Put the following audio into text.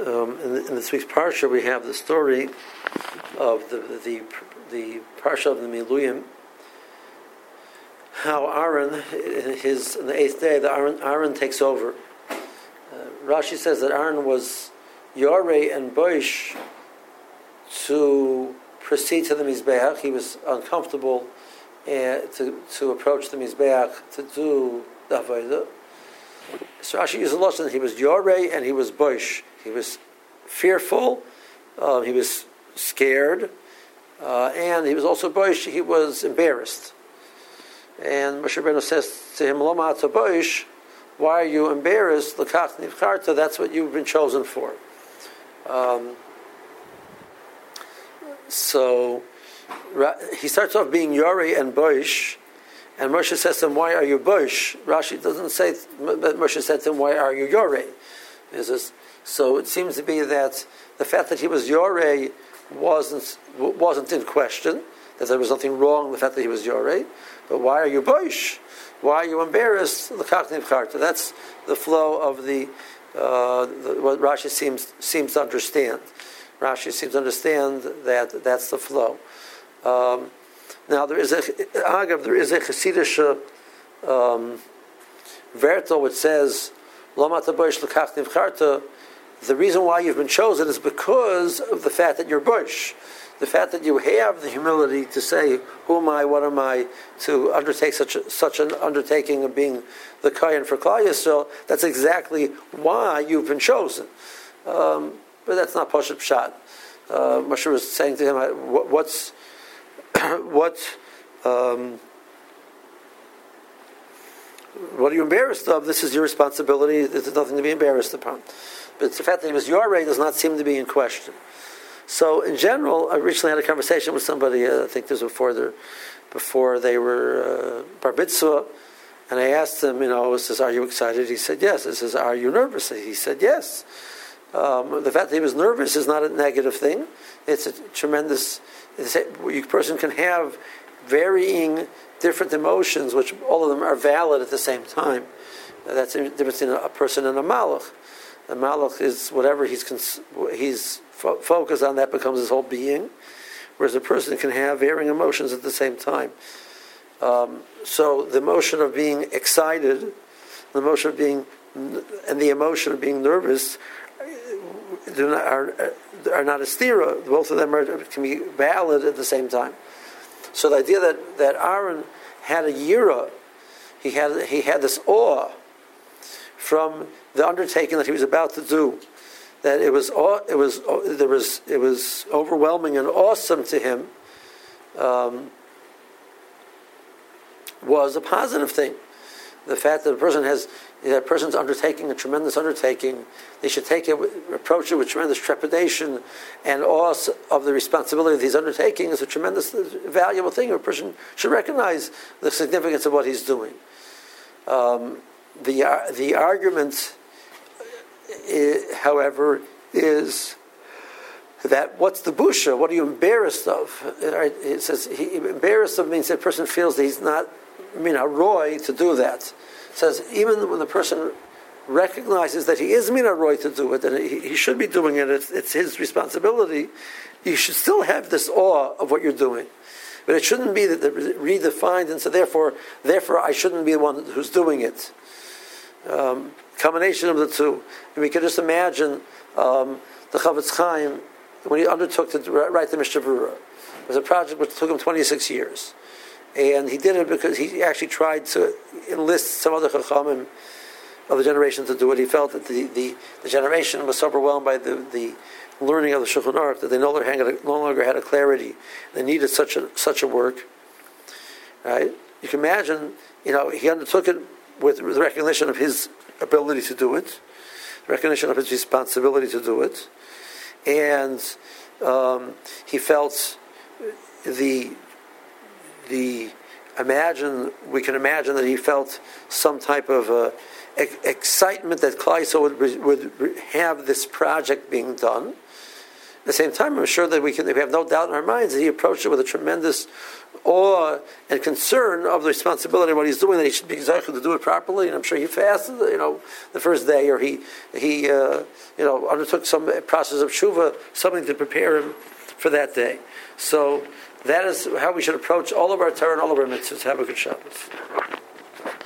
um, in, in, this week's parsha, we have the story of the the the parsha of the Miluyim. How Aaron, his in the eighth day, the Aaron, Aaron takes over. Uh, Rashi says that Aaron was Yoreh and Boish to proceed to the Mizbeach. He was uncomfortable uh, to, to approach the Mizbeach to do the Avodah. So Rashi a lesson. He was Yoreh and he was Boish. He was fearful, um, he was scared, uh, and he was also Boish, he was embarrassed. And Moshe Rabbeinu says to him, Loma Boish, why are you embarrassed? L'kach nivcharta, that's what you've been chosen for. Um, so he starts off being Yori and Boish, and Moshe says to him, Why are you Boish? Rashi doesn't say, but Moshe said to him, Why are you Yori? So it seems to be that the fact that he was Yoreh wasn't, wasn't in question, that there was nothing wrong with the fact that he was Yoreh, but why are you Boish? Why are you embarrassed? That's the flow of the, uh, the, what Rashi seems, seems to understand. Rashi seems to understand that that's the flow. Um, now there is a Agav, there is a Chassidish um, which says the reason why you've been chosen is because of the fact that you're Boish. The fact that you have the humility to say, "Who am I? What am I?" to undertake such a, such an undertaking of being the Kohen for Klal Yisrael. That's exactly why you've been chosen. Um, but that's not Pashut Pshat. Uh, Moshe was saying to him, what, "What's what?" Um, what are you embarrassed of? This is your responsibility. There's nothing to be embarrassed upon. But the fact that he was Yoreh does not seem to be in question. So, in general, I recently had a conversation with somebody, uh, I think this was before, the, before they were uh, bar mitzvah, and I asked him, you know, I says, are you excited? He said, yes. He says, are you nervous? He said, yes. Um, the fact that he was nervous is not a negative thing. It's a tremendous, it's a, a person can have varying different emotions, which all of them are valid at the same time. That's the difference between a person and a malach. The malach is whatever he's cons- he's fo- focused on. That becomes his whole being. Whereas a person can have varying emotions at the same time. Um, so the emotion of being excited, the emotion of being, and the emotion of being nervous, do not, are are not a stira. Both of them are, can be valid at the same time. So the idea that that Aaron had a yira, he had he had this awe from the undertaking that he was about to do. That it was, it was, there was, it was overwhelming and awesome to him. Um, was a positive thing. The fact that a person has that person's undertaking a tremendous undertaking, they should take it, approach it with tremendous trepidation and awe of the responsibility of his undertaking is a tremendous, valuable thing. A person should recognize the significance of what he's doing. Um, the the argument however, is that what's the busha? What are you embarrassed of? It says he, embarrassed of means that a person feels that he's not, I mean, a roy to do that. It says even when the person recognizes that he is mina roy to do it, and he, he should be doing it, it's, it's, his responsibility. You should still have this awe of what you're doing. But it shouldn't be that redefined and so therefore, therefore I shouldn't be the one who's doing it. Um, combination of the two. And we can just imagine um, the Chofetz Chaim when he undertook to write the Mishnah. It was a project which took him 26 years. And he did it because he actually tried to enlist some other Chachamim of the generation to do it. He felt that the, the, the generation was overwhelmed by the, the learning of the Shulchan Aruch that they no longer, had a, no longer had a clarity. They needed such a, such a work. Right? You can imagine, you know, he undertook it with the recognition of his ability to do it, recognition of his responsibility to do it, and um, he felt the the imagine we can imagine that he felt some type of uh, excitement that Kleiso would, would have this project being done. At the same time, I'm sure that we can we have no doubt in our minds that he approached it with a tremendous awe and concern of the responsibility of what he's doing, that he should be exactly to do it properly. And I'm sure he fasted, you know, the first day, or he he uh, you know undertook some process of shuva, something to prepare him for that day. So that is how we should approach all of our Torah and all of our mitzvahs. Have a good Shabbos.